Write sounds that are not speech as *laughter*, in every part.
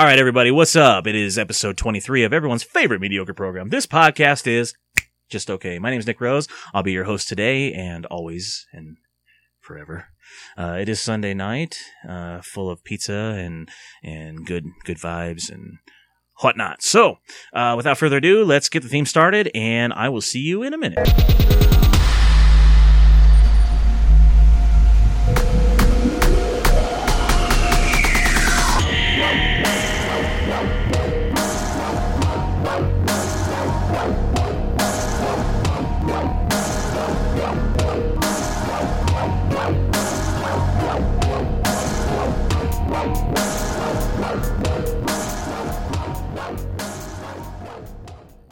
All right, everybody, what's up? It is episode 23 of everyone's favorite mediocre program. This podcast is just okay. My name is Nick Rose. I'll be your host today and always and forever. Uh, it is Sunday night, uh, full of pizza and and good good vibes and whatnot. So, uh, without further ado, let's get the theme started, and I will see you in a minute.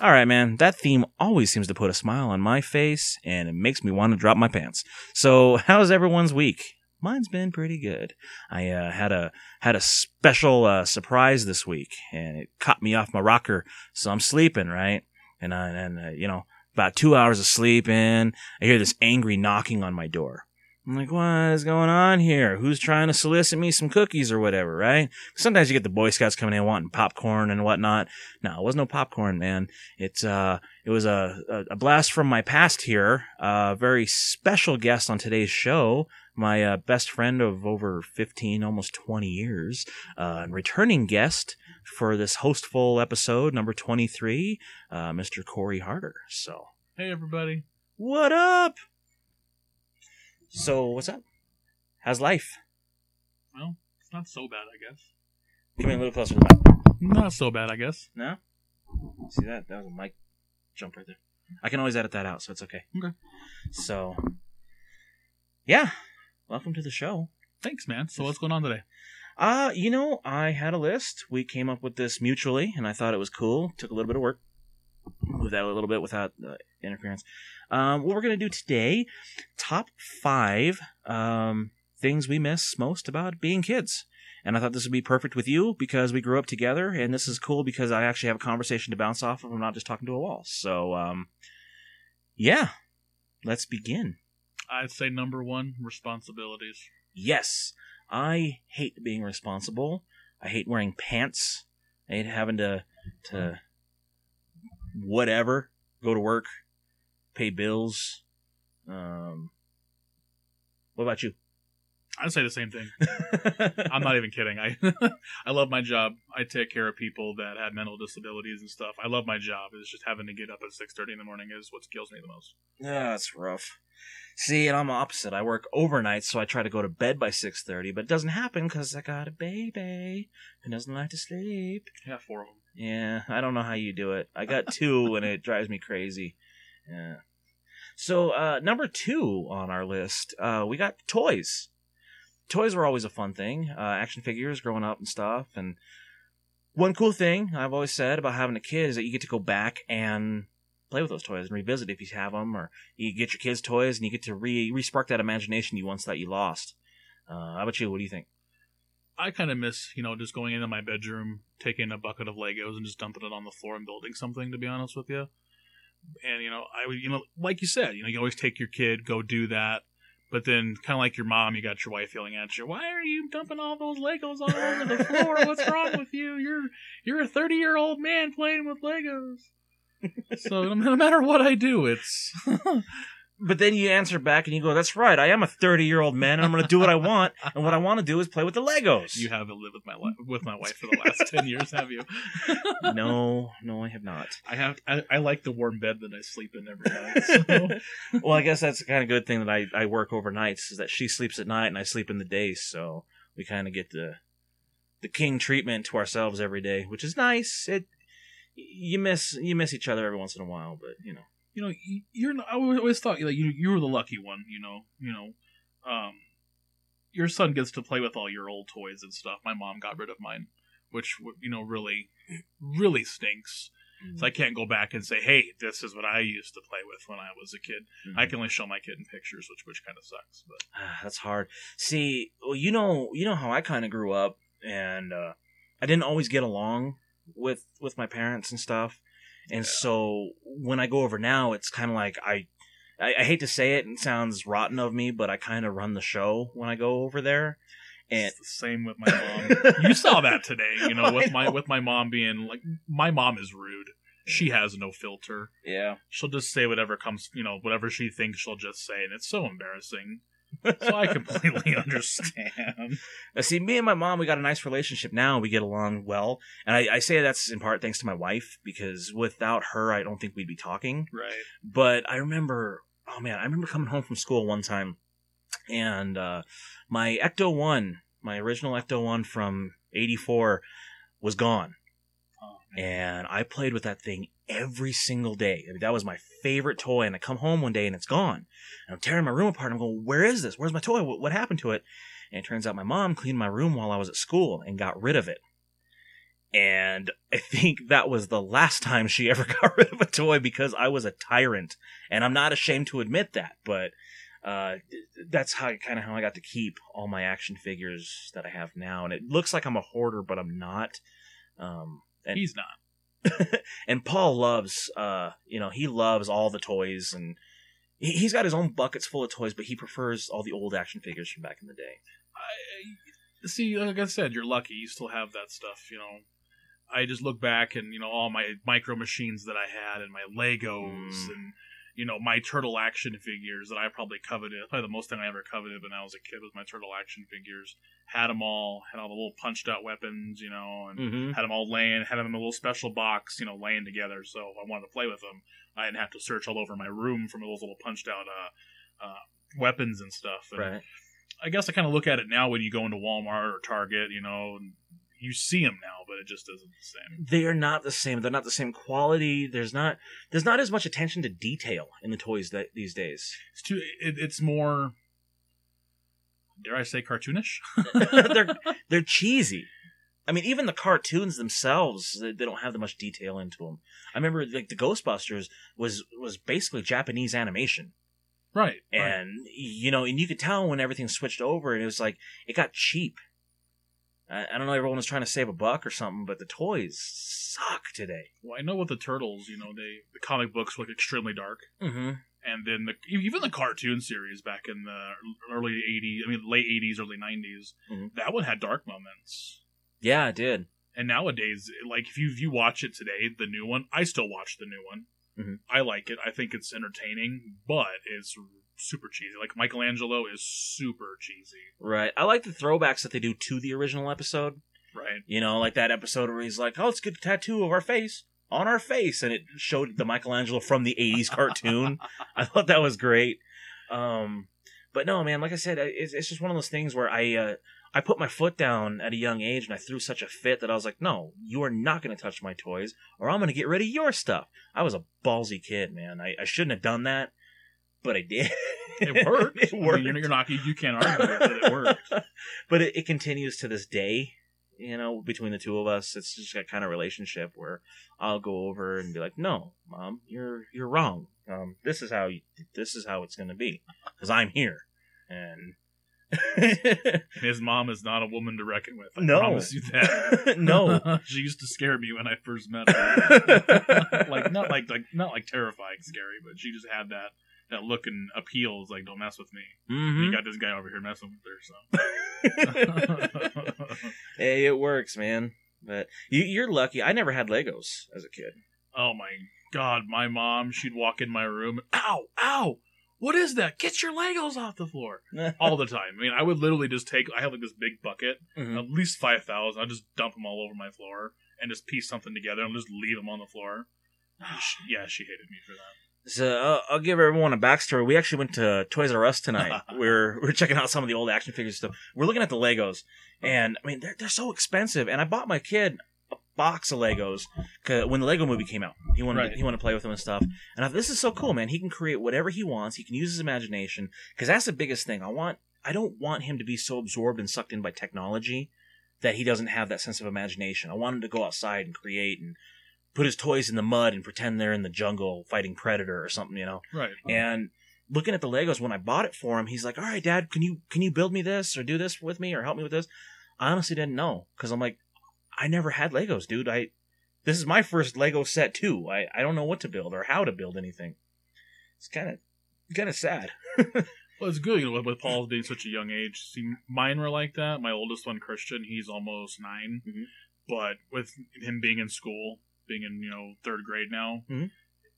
All right, man. That theme always seems to put a smile on my face, and it makes me want to drop my pants. So, how's everyone's week? Mine's been pretty good. I uh, had a had a special uh, surprise this week, and it caught me off my rocker. So I'm sleeping, right? And I, and uh, you know, about two hours of sleep in, I hear this angry knocking on my door. I'm like, what is going on here? Who's trying to solicit me some cookies or whatever, right? Sometimes you get the Boy Scouts coming in wanting popcorn and whatnot. No, it was no popcorn, man. It's, uh, it was a, a, blast from my past here. A uh, very special guest on today's show. My, uh, best friend of over 15, almost 20 years, uh, and returning guest for this hostful episode, number 23, uh, Mr. Corey Harder. So. Hey, everybody. What up? So, what's up? How's life? Well, it's not so bad, I guess. Come in a little closer to the mic. Not so bad, I guess. No? See that? That was a mic jump right there. I can always edit that out, so it's okay. Okay. So, yeah. Welcome to the show. Thanks, man. So, what's going on today? Uh, you know, I had a list. We came up with this mutually, and I thought it was cool. Took a little bit of work. Move that a little bit without uh, interference. Um, what we're going to do today, top five um, things we miss most about being kids. And I thought this would be perfect with you because we grew up together, and this is cool because I actually have a conversation to bounce off of. I'm not just talking to a wall. So, um, yeah, let's begin. I'd say number one, responsibilities. Yes, I hate being responsible. I hate wearing pants. I hate having to to whatever go to work pay bills. Um, what about you? I'd say the same thing. *laughs* I'm not even kidding. I *laughs* I love my job. I take care of people that have mental disabilities and stuff. I love my job. It's just having to get up at six thirty in the morning is what kills me the most. Yeah, that's rough. See, and I'm opposite. I work overnight, so I try to go to bed by six thirty, but it doesn't happen because I got a baby who doesn't like to sleep. Yeah, four of them. Yeah, I don't know how you do it. I got *laughs* two, and it drives me crazy. Yeah. So uh, number two on our list, uh, we got toys. Toys were always a fun thing. Uh, action figures growing up and stuff. And one cool thing I've always said about having a kid is that you get to go back and play with those toys and revisit if you have them, or you get your kids' toys and you get to re spark that imagination you once thought you lost. Uh, how about you? What do you think? I kind of miss, you know, just going into my bedroom, taking a bucket of Legos and just dumping it on the floor and building something. To be honest with you, and you know i you know like you said you know you always take your kid go do that. But then kind of like your mom you got your wife yelling at you why are you dumping all those legos all over the floor? What's wrong with you? You're you're a 30 year old man playing with legos. So no matter what i do it's *laughs* but then you answer back and you go, "That's right. I am a 30 year old man, and I'm going to do what I *laughs* want. And what I want to do is play with the Legos." You haven't lived with my with my wife for the last 10 years, have you? *laughs* no, no, I have not. I have. I, I, like the warm bed that I sleep in every night. *laughs* So. well, I guess that's the kind of good thing that I I work overnights is that she sleeps at night and I sleep in the day, so we kind of get the the king treatment to ourselves every day, which is nice. It you miss you miss each other every once in a while, but you know you know, you're. I always thought like you you were the lucky one. You know, you know, um, your son gets to play with all your old toys and stuff. My mom got rid of mine, which you know really, really stinks. Mm-hmm. So I can't go back and say, "Hey, this is what I used to play with when I was a kid." Mm-hmm. I can only show my kid in pictures, which which kind of sucks. But ah, that's hard. See, well, you know, you know how I kind of grew up, and uh, I didn't always get along with with my parents and stuff. And yeah. so when I go over now, it's kind of like I, I, I hate to say it, and it sounds rotten of me, but I kind of run the show when I go over there. And It's the same with my mom. *laughs* you saw that today, you know, *laughs* with my with my mom being like, my mom is rude. She has no filter. yeah, She'll just say whatever comes, you know, whatever she thinks she'll just say, and it's so embarrassing. So I completely *laughs* understand. See, me and my mom, we got a nice relationship now. We get along well, and I, I say that's in part thanks to my wife because without her, I don't think we'd be talking. Right. But I remember, oh man, I remember coming home from school one time, and uh, my Ecto One, my original Ecto One from '84, was gone, Oh, and I played with that thing every single day. I mean, that was my favorite toy, and I come home one day and it's gone, and I'm tearing my room apart. I'm going, where is this? Where's my toy? What, what happened to it? And it turns out my mom cleaned my room while I was at school and got rid of it. And *laughs* I think that was the last time she ever *laughs* got rid of a toy because I was a tyrant. And I'm not ashamed to admit that, but uh, that's how kind of how I got to keep all my action figures that I have now. And it looks like I'm a hoarder, but I'm not. Um, and He's not. *laughs* and Paul loves, uh, you know, he loves all the toys, and he- he's got his own buckets full of toys, but he prefers all the old action figures from back in the day. I, see, like I said, you're lucky. You still have that stuff, you know. I just look back and you know all my micro machines that I had and my Legos Mm. and you know my turtle action figures that I probably coveted. Probably the most thing I ever coveted when I was a kid was my turtle action figures. Had them all, had all the little punched out weapons, you know, and Mm-hmm. had them all laying, had them in a little special box, you know, laying together. So if I wanted to play with them, I didn't have to search all over my room for those little punched out uh, uh, weapons and stuff. And Right. I guess I kind of look at it now when you go into Walmart or Target, you know, and you see them now, but it just isn't the same. They are not the same. They're not the same quality. There's not there's not as much attention to detail in the toys that these days. It's too. It, it's more. Dare I say cartoonish? *laughs* *laughs* they're they're cheesy. I mean, even the cartoons themselves, they, don't have that much detail into them. I remember like the Ghostbusters was was basically Japanese animation. right. right. and you know, and you could tell when everything switched over, and it was like it got cheap. I, I don't know, everyone was trying to save a buck or something, but the toys suck today. Well, I know with the turtles, you know, they the comic books look extremely dark, Mm-hmm. and then the even the cartoon series back in the early '80s, I mean late '80s, early '90s, Mhm. that one had dark moments. Yeah, it did. And nowadays, like if you if you watch it today, the new one, I still watch the new one. Mhm. I like it. I think it's entertaining, but it's super cheesy. Like Michelangelo is super cheesy, Right. I like the throwbacks that they do to the original episode. right? You know, like that episode where he's like, "Oh, let's get a tattoo of our face on our face," and it showed the Michelangelo from the '80s cartoon. *laughs* I thought that was great. Um, but no, man, like I said, it's, it's just one of those things where I uh, I put my foot down at a young age, and I threw such a fit that I was like, "No, you are not going to touch my toys, or I'm going to get rid of your stuff." I was a ballsy kid, man. I, I shouldn't have done that, but I did. *laughs* It worked. it I mean, worked. you're, not. You can't argue with it. It worked. *laughs* but it, it continues to this day you know between the two of us it's just that kind of relationship where i'll go over and be like no mom you're you're wrong um this is how you, this is how it's going to be because i'm here and *laughs* His mom is not a woman to reckon with. I No. promise you that. No. she used to scare me when I first met her. like not like like not like terrifying scary, but she just had that that look and appeal. Is like, don't mess with me. Mhm. You got this guy over here messing with her. So *laughs* *laughs* hey it works man but you, you're lucky i never had legos as a kid oh my god, my mom. She'd walk in my room. Ow, ow. What is that? Get your Legos off the floor *laughs* all the time. I mean, I would literally just take. I have like this big bucket, Mhm. at least five thousand. I'd just dump them all over my floor and just piece something together and just leave them on the floor. *sighs* She- yeah, she hated me for that. So uh, I'll give everyone a backstory. We actually went to Toys R Us tonight. *laughs* we're we're checking out some of the old action figures stuff. We're looking at the Legos, and I mean they're they're so expensive. And I bought my kid a box of Legos when the Lego Movie came out. He wanted Right. he wanted to play with them and stuff. And I thought this is so cool, man. He can create whatever he wants. He can use his imagination because that's the biggest thing. I want I don't want him to be so absorbed and sucked in by technology that he doesn't have that sense of imagination. I want him to go outside and create and put his toys in the mud and pretend they're in the jungle fighting predator or something, you know. Right. And looking at the Legos when I bought it for him, he's like, "All right, Dad, can you can you build me this or do this with me or help me with this?" I honestly didn't know because I'm like, I never had Legos, dude. I this is my first Lego set too. I I don't know what to build or how to build anything. It's kind of kind of sad. *laughs* Well, it's good you know, with, with Paul being such a young age. See, mine were like that. My oldest one, Christian, he's almost 9 Mhm. but with him being in school, being in you know third grade now, Mhm.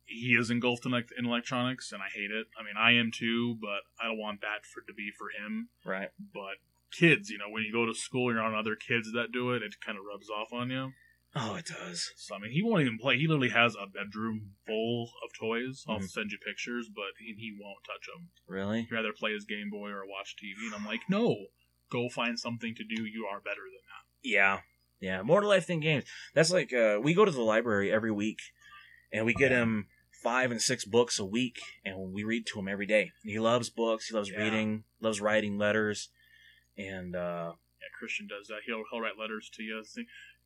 he is engulfed in, like, in electronics, and I hate it. I mean, I am too, but I don't want that for to be for him. Right. But kids, you know, when you go to school, you're on other kids that do it. It kind of rubs off on you. Oh, it does. So I mean, he won't even play. He literally has a bedroom full of toys. I'll Mhm. send you pictures, but he, he won't touch them. Really? He'd rather play his Game Boy or watch TV. And I'm like, no, go find something to do. You are better than that. Yeah. Yeah. More to life than games. That's like uh, we go to the library every week, and we get him five and six books a week, and we read to him every day. He loves books. He loves Yeah. reading. Loves writing letters, and uh, Yeah, Christian does that. He'll he'll write letters to you.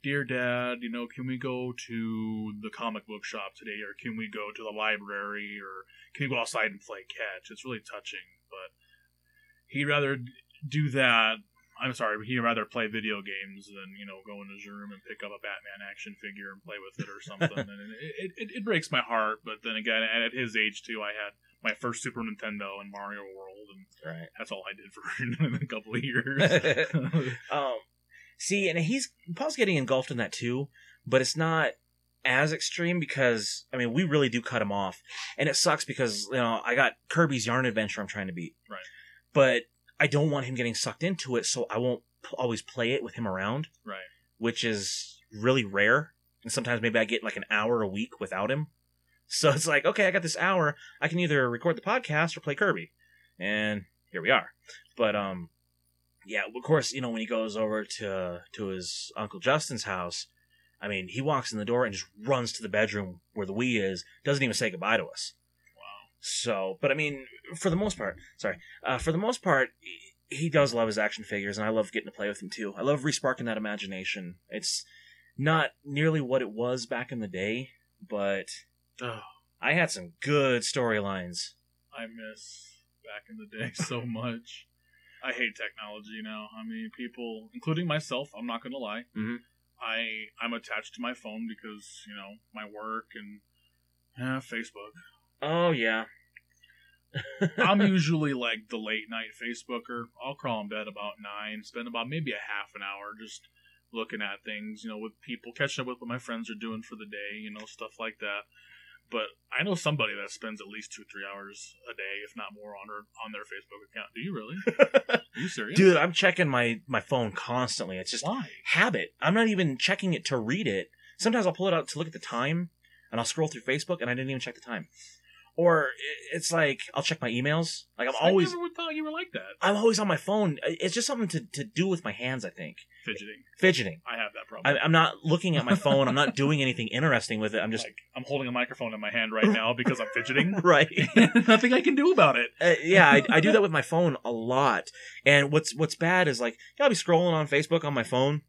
Dear Dad, you know, can we go to the comic book shop today, or can we go to the library, or can we go outside and play catch? It's really touching, but he'd rather do that. I'm sorry, but he'd rather play video games than you know go in his room and pick up a Batman action figure and play with it or *laughs* something. and it, it, it breaks my heart. But then again, at his age too, I had my first Super Nintendo and Mario World, and right. that's all I did for *laughs* a couple of years. *laughs* um, see, and he's Paul's getting engulfed in that too, but it's not as extreme because I mean we really do cut him off, and it sucks because you know I got Kirby's Yarn Adventure I'm trying to beat, Right. But I don't want him getting sucked into it, so I won't p- always play it with him around, right. which is really rare. And sometimes maybe I get like an hour a week without him. *laughs* So it's like, okay, I got this hour. I can either record the podcast or play Kirby. And here we are. But um yeah, of course, you know, when he goes over to to his Uncle Justin's house, I mean, he walks in the door and just runs to the bedroom where the Wii is, doesn't even say goodbye to us. So, but I mean, for the most part, sorry, uh, for the most part, he- does love his action figures, and I love getting to play with him too. I love resparking that imagination. It's not nearly what it was back in the day, but Oh, I had some good storylines. I miss back in the day *laughs* so much. I hate technology now. I mean, people, including myself, I'm not gonna lie. Mhm. I I'm attached to my phone because you know my work and yeah, Facebook. Oh yeah, *laughs* I'm usually like the late night Facebooker. I'll crawl in bed about nine, spend about maybe a half an hour just looking at things, you know, with people, catching up with what my friends are doing for the day, you know, stuff like that. But I know somebody that spends at least two, three hours a day, if not more, on her on their Facebook account. Do you really? *laughs* Are you serious? dude, I'm checking my my phone constantly. It's just why? habit. I'm not even checking it to read it. Sometimes I'll pull it out to look at the time, and I'll scroll through Facebook, and I didn't even check the time. Or it's like I'll check my emails. Like I'm always, I never thought you were like that. I'm always on my phone. It's just something to, to do with my hands. I think Fidgeting. fidgeting. I have that problem. I, I'm not looking at my phone. I'm not doing anything interesting with it. I'm just like I'm holding a microphone in my hand right now because I'm fidgeting. *laughs* right. *laughs* Nothing I can do about it. Uh, yeah, I, I do that with my phone a lot. And what's what's bad is like yeah, I'll be scrolling on Facebook on my phone,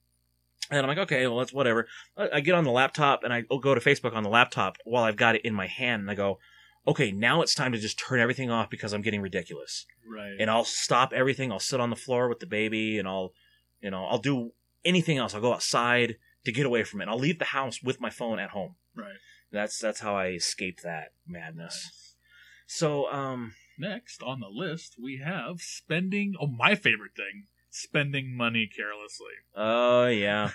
and I'm like, okay, well that's whatever. I, I get on the laptop and I go to Facebook on the laptop while I've got it in my hand, and I go, okay, now it's time to just turn everything off because I'm getting ridiculous. Right. And I'll stop everything. I'll sit on the floor with the baby, and I'll, you know, I'll do anything else. I'll go outside to get away from it. I'll leave the house with my phone at home. right. That's that's how I escape that madness. So, um, Next on the list, we have spending. Oh, my favorite thing: spending money carelessly. Oh yeah.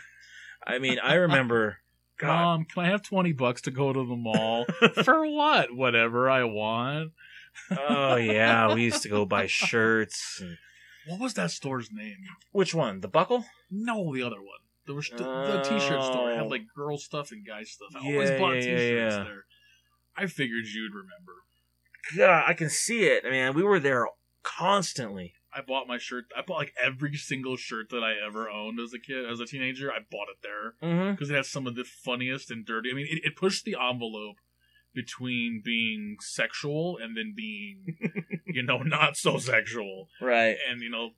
I mean, I remember. *laughs* God, Mom, can I have twenty bucks to go to the mall *laughs* for what? Whatever I want. oh yeah, we used to go *laughs* buy shirts. and- What was that store's name? Which one? The buckle? No, the other one. There was the, the t-shirt store. It had Oh. like girl stuff and guy stuff. I Yeah, always bought yeah, yeah, t-shirts yeah. there. I figured you'd remember. God, I can see it. I mean, we were there constantly. I bought my shirt. I bought like every single shirt that I ever owned as a kid, as a teenager. I bought it there Mm-hmm. because it has some of the funniest and dirty. I mean, it, it pushed the envelope between being sexual and then being, *laughs* you know, not so sexual. Right. And you know,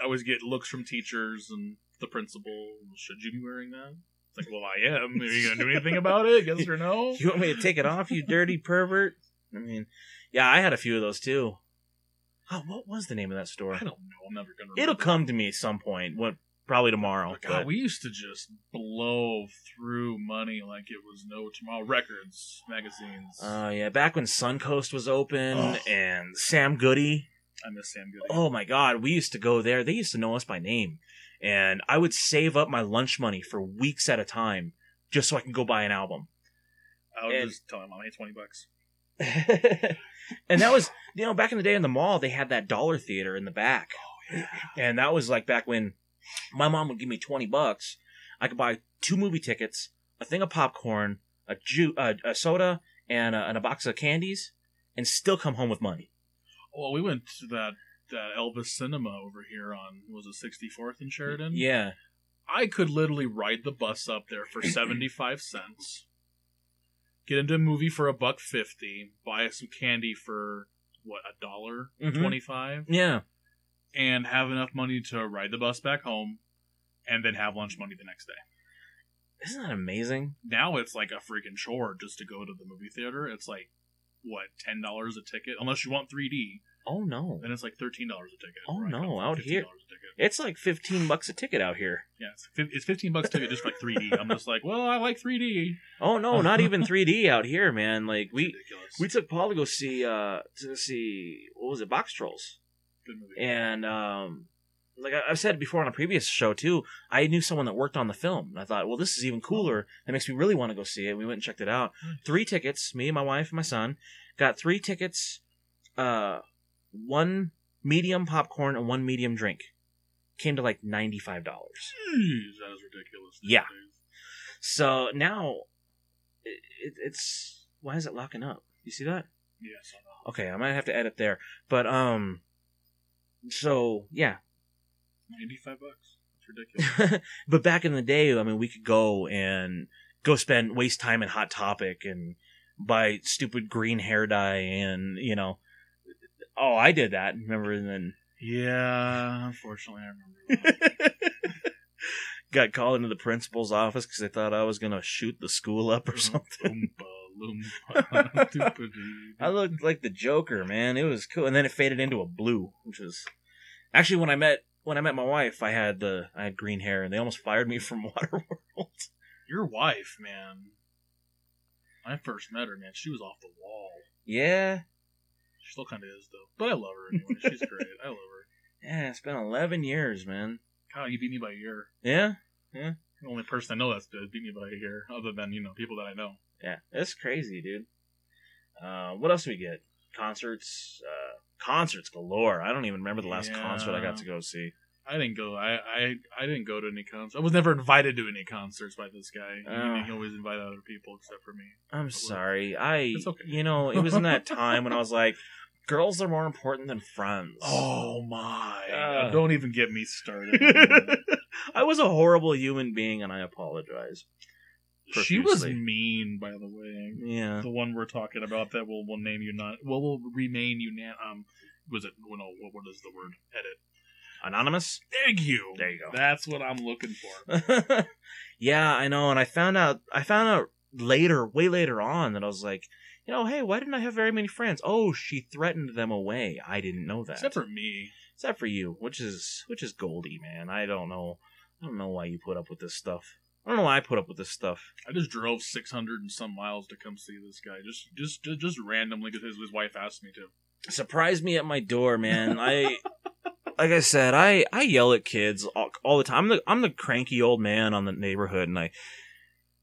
I always get looks from teachers and the principal. Should you be wearing that? It's like, well, I am. Are you gonna do anything about it? Yes or no? *laughs* You want me to take it off, you dirty pervert? I mean, yeah, I had a few of those too. Oh, what was the name of that store? I don't know. I'm never gonna. It'll remember. come to me at some point. What? Probably tomorrow. Oh, god, but- we used to just blow through money like it was no tomorrow. Records, magazines. Oh yeah, back when Suncoast was open and Sam Goody. I miss Sam Goody. Oh my god, we used to go there. They used to know us by name. And I would save up my lunch money for weeks at a time just so I can go buy an album. I would and- just tell my mom, hey, 20 bucks. *laughs* and that was, you know, back in the day in the mall, they had that dollar theater in the back. And that was like back when my mom would give me 20 bucks. I could buy two movie tickets, a thing of popcorn, a, ju- uh, a soda, and a, and a box of candies, and still come home with money. Well, we went to that, that Elvis Cinema over here on, was it 64th and Sheridan? Yeah. I could literally ride the bus up there for 75 cents, get into a movie for a buck 50, buy some candy for, what, a dollar Mhm. 25, Yeah. and have enough money to ride the bus back home and then have lunch money the next day. Isn't that amazing? Now it's like a freaking chore just to go to the movie theater. It's like, what, $10 a ticket? Unless you want 3D, Oh no. And it's like $13 a ticket. Oh, Right, no, out here-. It's like 15 bucks a ticket out here. Yeah, it's, it's 15 bucks a ticket just for like 3D. I'm just like, well, I like 3D. Oh no, not *laughs* even 3D out here, man. Like we we took Paul to go see uh to see what was it, Boxtrolls. Good movie. And um like I- I've said before on a previous show too, I knew someone that worked on the film. And I thought, well, this is even cooler. That makes me really want to go see it. We went and checked it out. Three tickets, me and my wife and my son, got three tickets, uh, one medium popcorn and one medium drink. Came to like ninety five dollars. Jeez, that is ridiculous. Yeah. So now, it, it, it's why is it locking up? You see that? Yes, I know. Okay, I might have to edit there. But um, so yeah. 95 bucks. That's *laughs* ridiculous. but back in the day, I mean, we could go and go spend waste time in Hot Topic and buy stupid green hair dye and you know. Oh, I did that. Remember? And then yeah, unfortunately, I remember that. *laughs* got called into the principal's office because they thought I was gonna shoot the school up or something. Loompa, uh, uh, *laughs* doopity. I looked like the Joker, man. It was cool, and then it faded into a blue, which was actually when I met when I met my wife. I had the I had green hair, and they almost fired me from *laughs* Waterworld. Your wife, man. When I first met her, man, she was off the wall. yeah, still kind of is, though. But I love her anyway. She's great. I love her. yeah. It's been eleven years, man. God, you beat me by a year. Yeah, The only person I know that's beat me by a year, other than, you know, people that I know. yeah. It's crazy, dude. Uh, what else do we get? Concerts, uh, concerts galore. I don't even remember the last Yeah. concert I got to go see. I didn't go. I, I I didn't go to any concerts. I was never invited to any concerts by this guy. He, Oh. he always invited other people except for me. I'm sorry. I, It's okay. you know, it was in that *laughs* time when I was like, girls are more important than friends. Oh my! Uh. Don't even get me started. *laughs* I was a horrible human being, and I apologize. she was mean, by the way. Yeah. The one we're talking about that will will name you not. Well, will remain you. Na- um, was it? Well, no. What, what is the word? Edit. Anonymous? Thank you. There you go. That's what I'm looking for. *laughs* yeah, I know. And I found out, I found out later, way later on, that I was like, you know, hey, why didn't I have very many friends? Oh, she threatened them away. I didn't know that. Except for me. Except for you, which is which is Goldie, man. I don't know. I don't know why you put up with this stuff. I don't know why I put up with this stuff. I just drove 600 and some miles to come see this guy. Just just just, just randomly because his, his wife asked me to. surprised me at my door, man. I *laughs* like I said, I I yell at kids all, all the time. I'm the I'm the cranky old man on the neighborhood, and I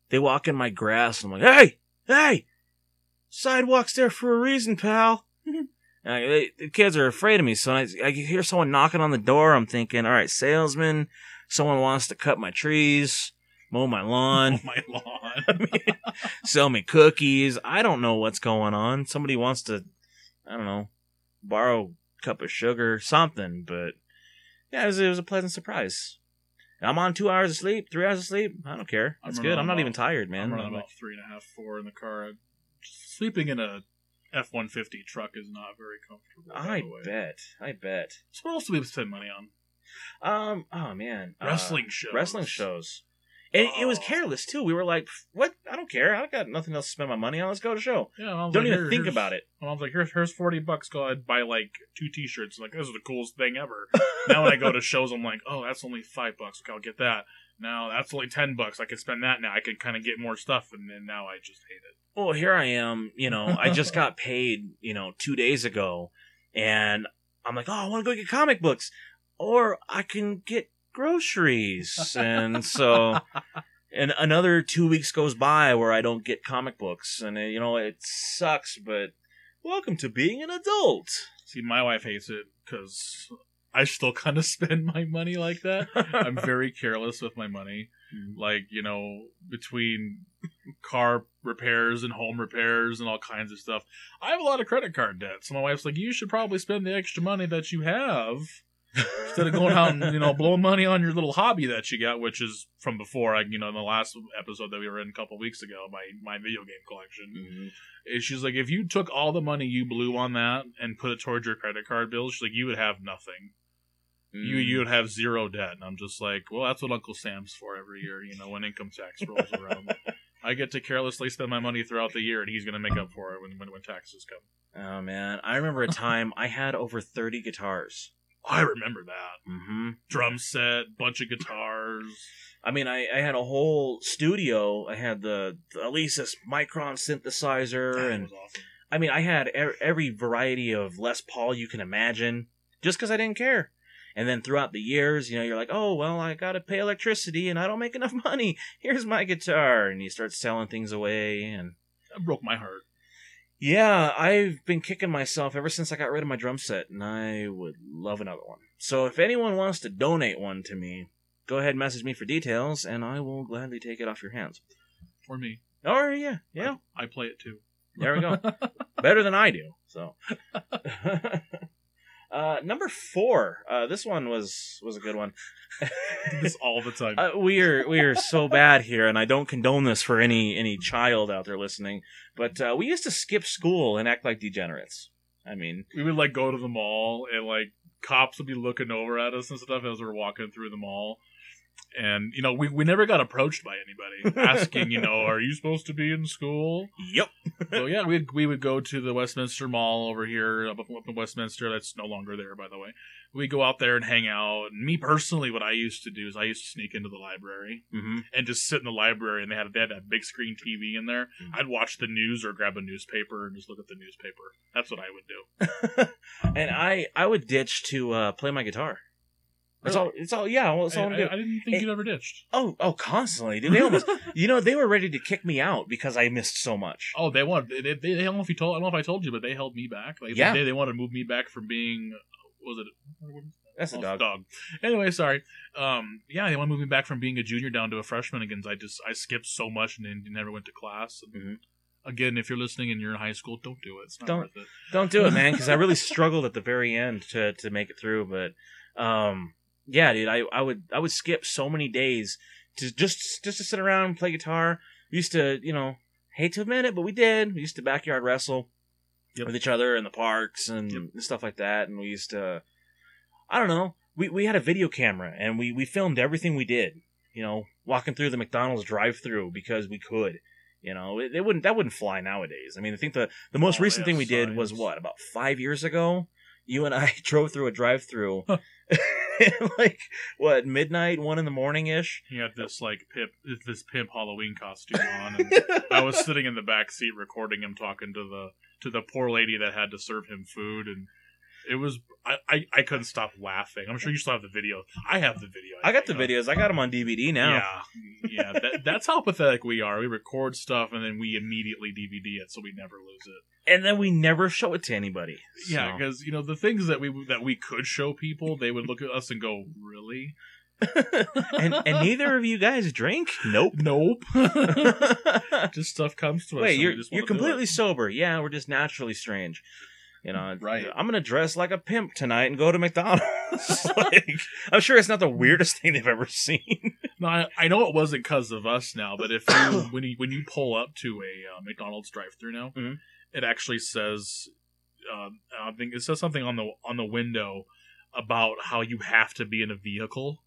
they walk in my grass, and I'm like, hey, hey, sidewalk's there for a reason, pal. *laughs* and I, they, the kids are afraid of me, so I, I hear someone knocking on the door. I'm thinking, all right, salesman, someone wants to cut my trees, mow my lawn. *laughs* Oh my lawn. *laughs* sell me cookies. I don't know what's going on. Somebody wants to, I don't know, borrow cup of sugar, something. But yeah, it was, it was a pleasant surprise. I'm on two hours of sleep, three hours of sleep. I don't care. I'm good. I'm not about- even tired, man. I'm running I'm about three and a half, four in the car. Sleeping in a F one fifty truck is not very comfortable. I bet. I bet. So what else do we spend money on? Um. Oh man. Uh, Wrestling shows. Wrestling shows. And it was careless too. We were like, "What? I don't care. I got nothing else to spend my money on. Let's go to show. Yeah, I was Don't like, even here- think here's- about it." And I was like, here's here's forty bucks. Go ahead, buy like two T-shirts. Like this is the coolest thing ever. *laughs* now when I go to shows, I'm like, oh, that's only five bucks. Okay, I'll get that. Now that's only ten bucks. I can spend that now. I can kind of get more stuff, and then now I just hate it. well, here I am, you know, I just got *laughs* paid, you know, two days ago, and I'm like, oh, I want to go get comic books, or I can get groceries, and so. And another two weeks goes by where I don't get comic books, and uh, you know it sucks. But welcome to being an adult. See, my wife hates it because I still *laughs* kind of spend my money like that. I'm very careless with my money. Mhm. Like, you know, between car repairs and home repairs and all kinds of stuff, I have a lot of credit card debt. So my wife's like, you should probably spend the extra money that you have instead of going out and, you know, blowing money on your little hobby that you got, which is from before, I, you know, in the last episode that we were in a couple weeks ago, my, my video game collection. Mhm. And She's like, if you took all the money you blew on that and put it towards your credit card bills, she's like, you would have nothing. You Mm. you would have zero debt, and I'm just like, well, that's what Uncle Sam's for every year. You know, when income tax rolls around, I get to carelessly spend my money throughout the year, and he's going to make up for it when, when when taxes come. Oh man, I remember a time I had over thirty guitars. I remember that hmm drum set, bunch of guitars. I mean, I, I had a whole studio. I had the, the Alesis Micron synthesizer, That and was awesome. I mean, I had er- every variety of Les Paul you can imagine, just because I didn't care. And then throughout the years, you know, you're like, oh well, I gotta pay electricity, and I don't make enough money. Here's my guitar, and you start selling things away, and That broke my heart. Yeah, I've been kicking myself ever since I got rid of my drum set, and I would love another one. So if anyone wants to donate one to me, go ahead and message me for details, and I will gladly take it off your hands. For me, Or yeah, yeah, I play it too. there we go. *laughs* Better than I do. So, *laughs* uh, number four. Uh, this one was was a good one. *laughs* this all the time. Uh, we are we are so bad here, and I don't condone this for any any child out there listening. But uh, we used to skip school and act like degenerates. I mean, we would like go to the mall, and like cops would be looking over at us and stuff as we're walking through the mall. And you know, we, we never got approached by anybody asking, you know, are you supposed to be in school? yep. *laughs* so yeah, we we would go to the Westminster Mall over here up, up in Westminster. That's no longer there, by the way. We go out there and hang out. And me personally, what I used to do is I used to sneak into the library hmm and just sit in the library. And they had they had that big screen TV in there. Mhm. I'd watch the news or grab a newspaper and just look at the newspaper. That's what I would do. *laughs* and I I would ditch to uh, play my guitar. It's all. It's all. Yeah. Well, it's all I, I. I didn't think It- you'd ever ditched. oh, oh, constantly, dude. They almost. *laughs* you know, they were ready to kick me out because I missed so much. Oh, they wanted. They, they, they, I don't know if you told. I don't know if I told you, but they held me back. Like Yeah. they, they wanted to move me back from being. Was it? That's a Oh, dog. dog. Anyway, sorry. Um, yeah, they want to move me back from being a junior down to a freshman again. I just I skipped so much and then never went to class. And Mhm. Again, if you're listening and you're in high school, don't do it. Don't. it. Don't do it, man, because I really *laughs* struggled at the very end to to make it through. But um, yeah, dude, I, I would I would skip so many days to just just to sit around and play guitar. We used to, you know, hate to admit it, but we did. We used to backyard wrestle Yep. with each other in the parks and Yep. stuff like that. And we used to, I don't know, we we had a video camera and we we filmed everything we did. You know, walking through the McDonald's drive-through because we could. You know, it, it wouldn't that wouldn't fly nowadays. I mean, I think the the most Oh, recent yeah, thing we did was what about five years ago. You and I *laughs* drove through a drive-through, *laughs* *laughs* like what midnight, one in the morning ish. He had this like pip, this pimp Halloween costume on, and I was *laughs* sitting in the back seat recording him talking to the to the poor lady that had to serve him food, and it was I I, I couldn't stop laughing. I'm sure you still have the video. I have the video. I got the of- videos. I got them on DVD now. Yeah, yeah. That, that's how pathetic we are. We record stuff and then we immediately DVD it, so we never lose it. and then we never show it to anybody. Yeah, because you know the things that we that we could show people, they would look at us and go, "Really? *laughs* and and neither of you guys drink. Nope. Nope." *laughs* just stuff comes to us. Wait, you're you're wanna do it. completely sober. Yeah, we're just naturally strange. You know, Right. I'm gonna dress like a pimp tonight and go to McDonald's. *laughs* like, I'm sure it's not the weirdest thing they've ever seen. *laughs* No, I, I know it wasn't because of us now, but if you *coughs* when you when you pull up to a uh, McDonald's drive-through now, Mhm. it actually says, uh, I think it says something on the on the window about how you have to be in a vehicle.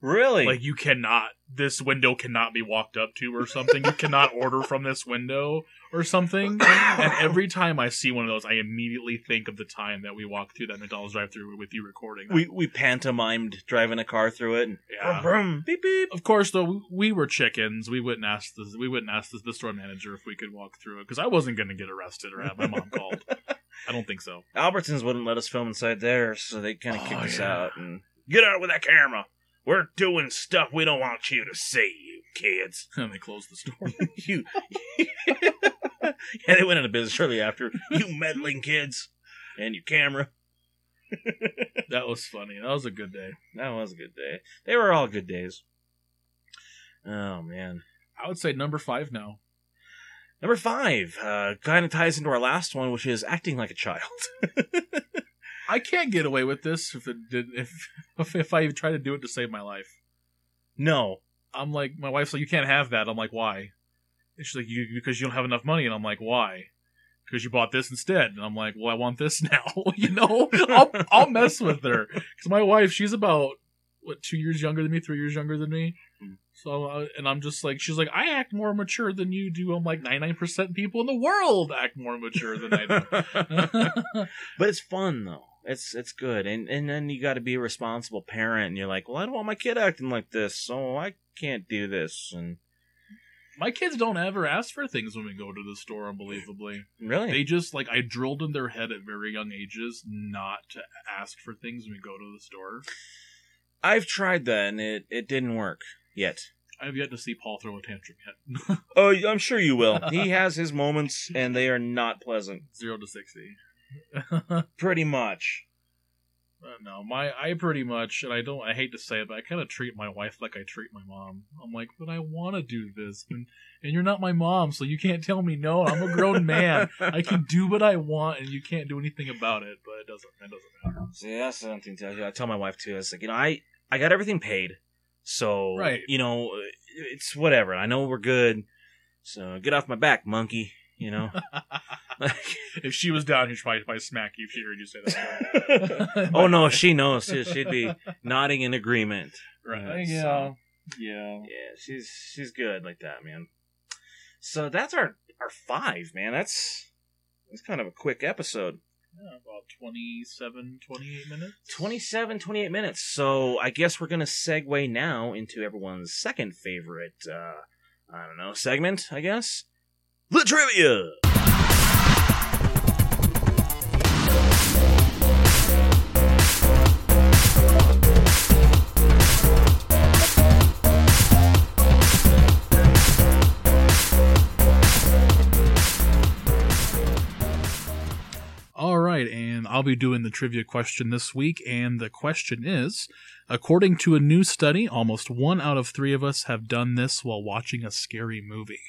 Really? Like you cannot, this window cannot be walked up to or something. you cannot *laughs* order from this window or something. *laughs* And every time I see one of those, I immediately think of the time that we walked through that McDonald's drive-through with you recording. That. we we pantomimed driving a car through it. And yeah. brum, brum, beep beep. Of course, though, we were chickens. We wouldn't ask the we wouldn't ask the, the store manager if we could walk through it because I wasn't going to get arrested or have my mom called. *laughs* I don't think so. Albertsons wouldn't let us film inside there, so they kind of Oh, kicked us out and get out with that camera. We're doing stuff we don't want you to see, you kids. *laughs* And they closed the store. *laughs* you. *laughs* yeah, they went into business shortly after. You meddling kids and your camera. that was funny. That was a good day. That was a good day. They were all good days. Oh man. I would say number five now. Number five uh, kind of ties into our last one, which is acting like a child. I can't get away with this if it did *laughs* if if, I even try to do it to save my life. no, I'm like my wife's like you can't have that. I'm like why? And she's like you because you don't have enough money, and I'm like why? Because you bought this instead, and I'm like well I want this *laughs* now. *laughs* you know I'll I'll mess with her because my wife she's about what two years younger than me, three years younger than me. Hmm. So uh, and I'm just like she's like I act more mature than you do. I'm like 99 percent of people in the world act more mature than I do. but it's fun though. It's it's good, and and then you got to be a responsible parent, and you're like, well, I don't want my kid acting like this, so I can't do this. And My kids don't ever ask for things when we go to the store, unbelievably. really, They just, like, I drilled in their head at very young ages not to ask for things when we go to the store. I've tried that, and it it didn't work yet. I've yet to see Paul throw a tantrum yet. Oh, I'm sure you will. *laughs* he has his moments, and they are not pleasant. Zero to 60. *laughs* Pretty much. Uh, no, my I pretty much, and I don't, I hate to say it, but I kind of treat my wife like I treat my mom. I'm like, but I want to do this, and, and you're not my mom, so you can't tell me no. I'm a grown man. *laughs* I can do what I want, and you can't do anything about it. But it doesn't, it doesn't matter. Yeah, that's something to I tell my wife too. It's like you know, I I got everything paid, so Right. You know, it's whatever. I know we're good, so get off my back, monkey. You know. *laughs* *laughs* if she was down here, she'd probably, probably smack you if she heard you say that. *laughs* oh no, she knows. She- She'd be nodding in agreement. right? Yeah. Yeah, yeah. Yeah, she's she's good like that, man. So that's our our five, man. That's that's kind of a quick episode. Yeah, about 27, 28 minutes. 27, 28 minutes. So I guess we're gonna segue now into everyone's second favorite. uh I don't know segment. I guess the trivia. I'll be doing the trivia question this week. And the question is According to a new study, almost one out of three of us have done this while watching a scary movie.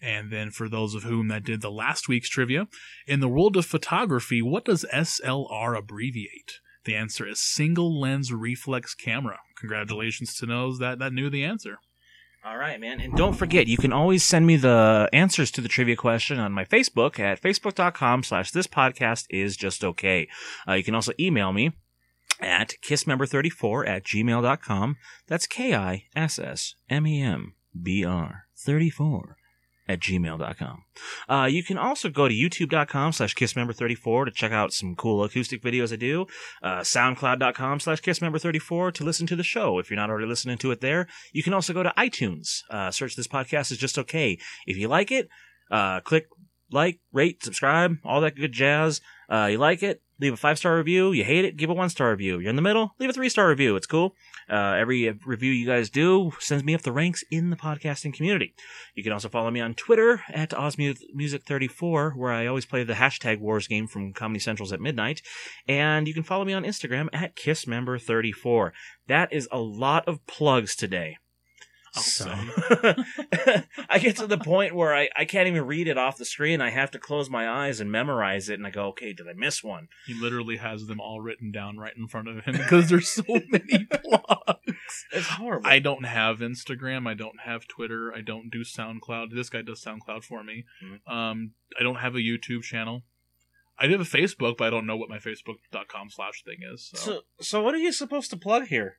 And then, for those of whom that did the last week's trivia, in the world of photography, what does SLR abbreviate? The answer is single lens reflex camera. Congratulations to those that, that knew the answer. All right, man. And don't forget, you can always send me the answers to the trivia question on my Facebook at facebook.com slash this podcast is just okay. Uh, you can also email me at kissmember34 at gmail.com. That's K-I-S-S-M-E-M-B-R 34 at gmail.com. Uh, you can also go to youtube.com slash kissmember34 to check out some cool acoustic videos I do. Uh, soundcloud.com slash kissmember34 to listen to the show if you're not already listening to it there. You can also go to iTunes. Uh, search this podcast is just okay. If you like it, uh, click like, rate, subscribe, all that good jazz. Uh, you like it, leave a five star review. You hate it, give a one star review. You're in the middle, leave a three star review. It's cool. Uh, every review you guys do sends me up the ranks in the podcasting community. You can also follow me on Twitter at OzMusic34, where I always play the hashtag Wars game from Comedy Centrals at midnight. And you can follow me on Instagram at KissMember34. That is a lot of plugs today. I'll So. *laughs* I get to the point where I, I can't even read it off the screen. I have to close my eyes and memorize it. And I go, okay, did I miss one? He literally has them all written down right in front of him because there's so *laughs* many plugs. It's horrible. I don't have Instagram. I don't have Twitter. I don't do SoundCloud. This guy does SoundCloud for me. Mhm. Um, I don't have a YouTube channel. I do have a Facebook, but I don't know what my Facebook.com slash thing is. So, so, so what are you supposed to plug here?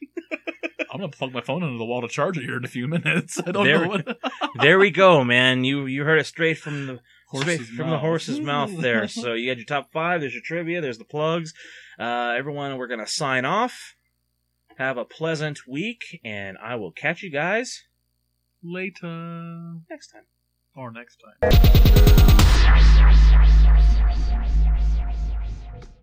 *laughs* I'm gonna plug my phone into the wall to charge it here in a few minutes. *laughs* I don't There- know what *laughs* there we go, man. You you heard it straight from the straight horse's from the mouth. horse's mouth there. *laughs* So you had your top five. There's your trivia. There's the plugs. Uh, everyone, we're gonna sign off. Have a pleasant week, and I will catch you guys Later. next time. Or next time.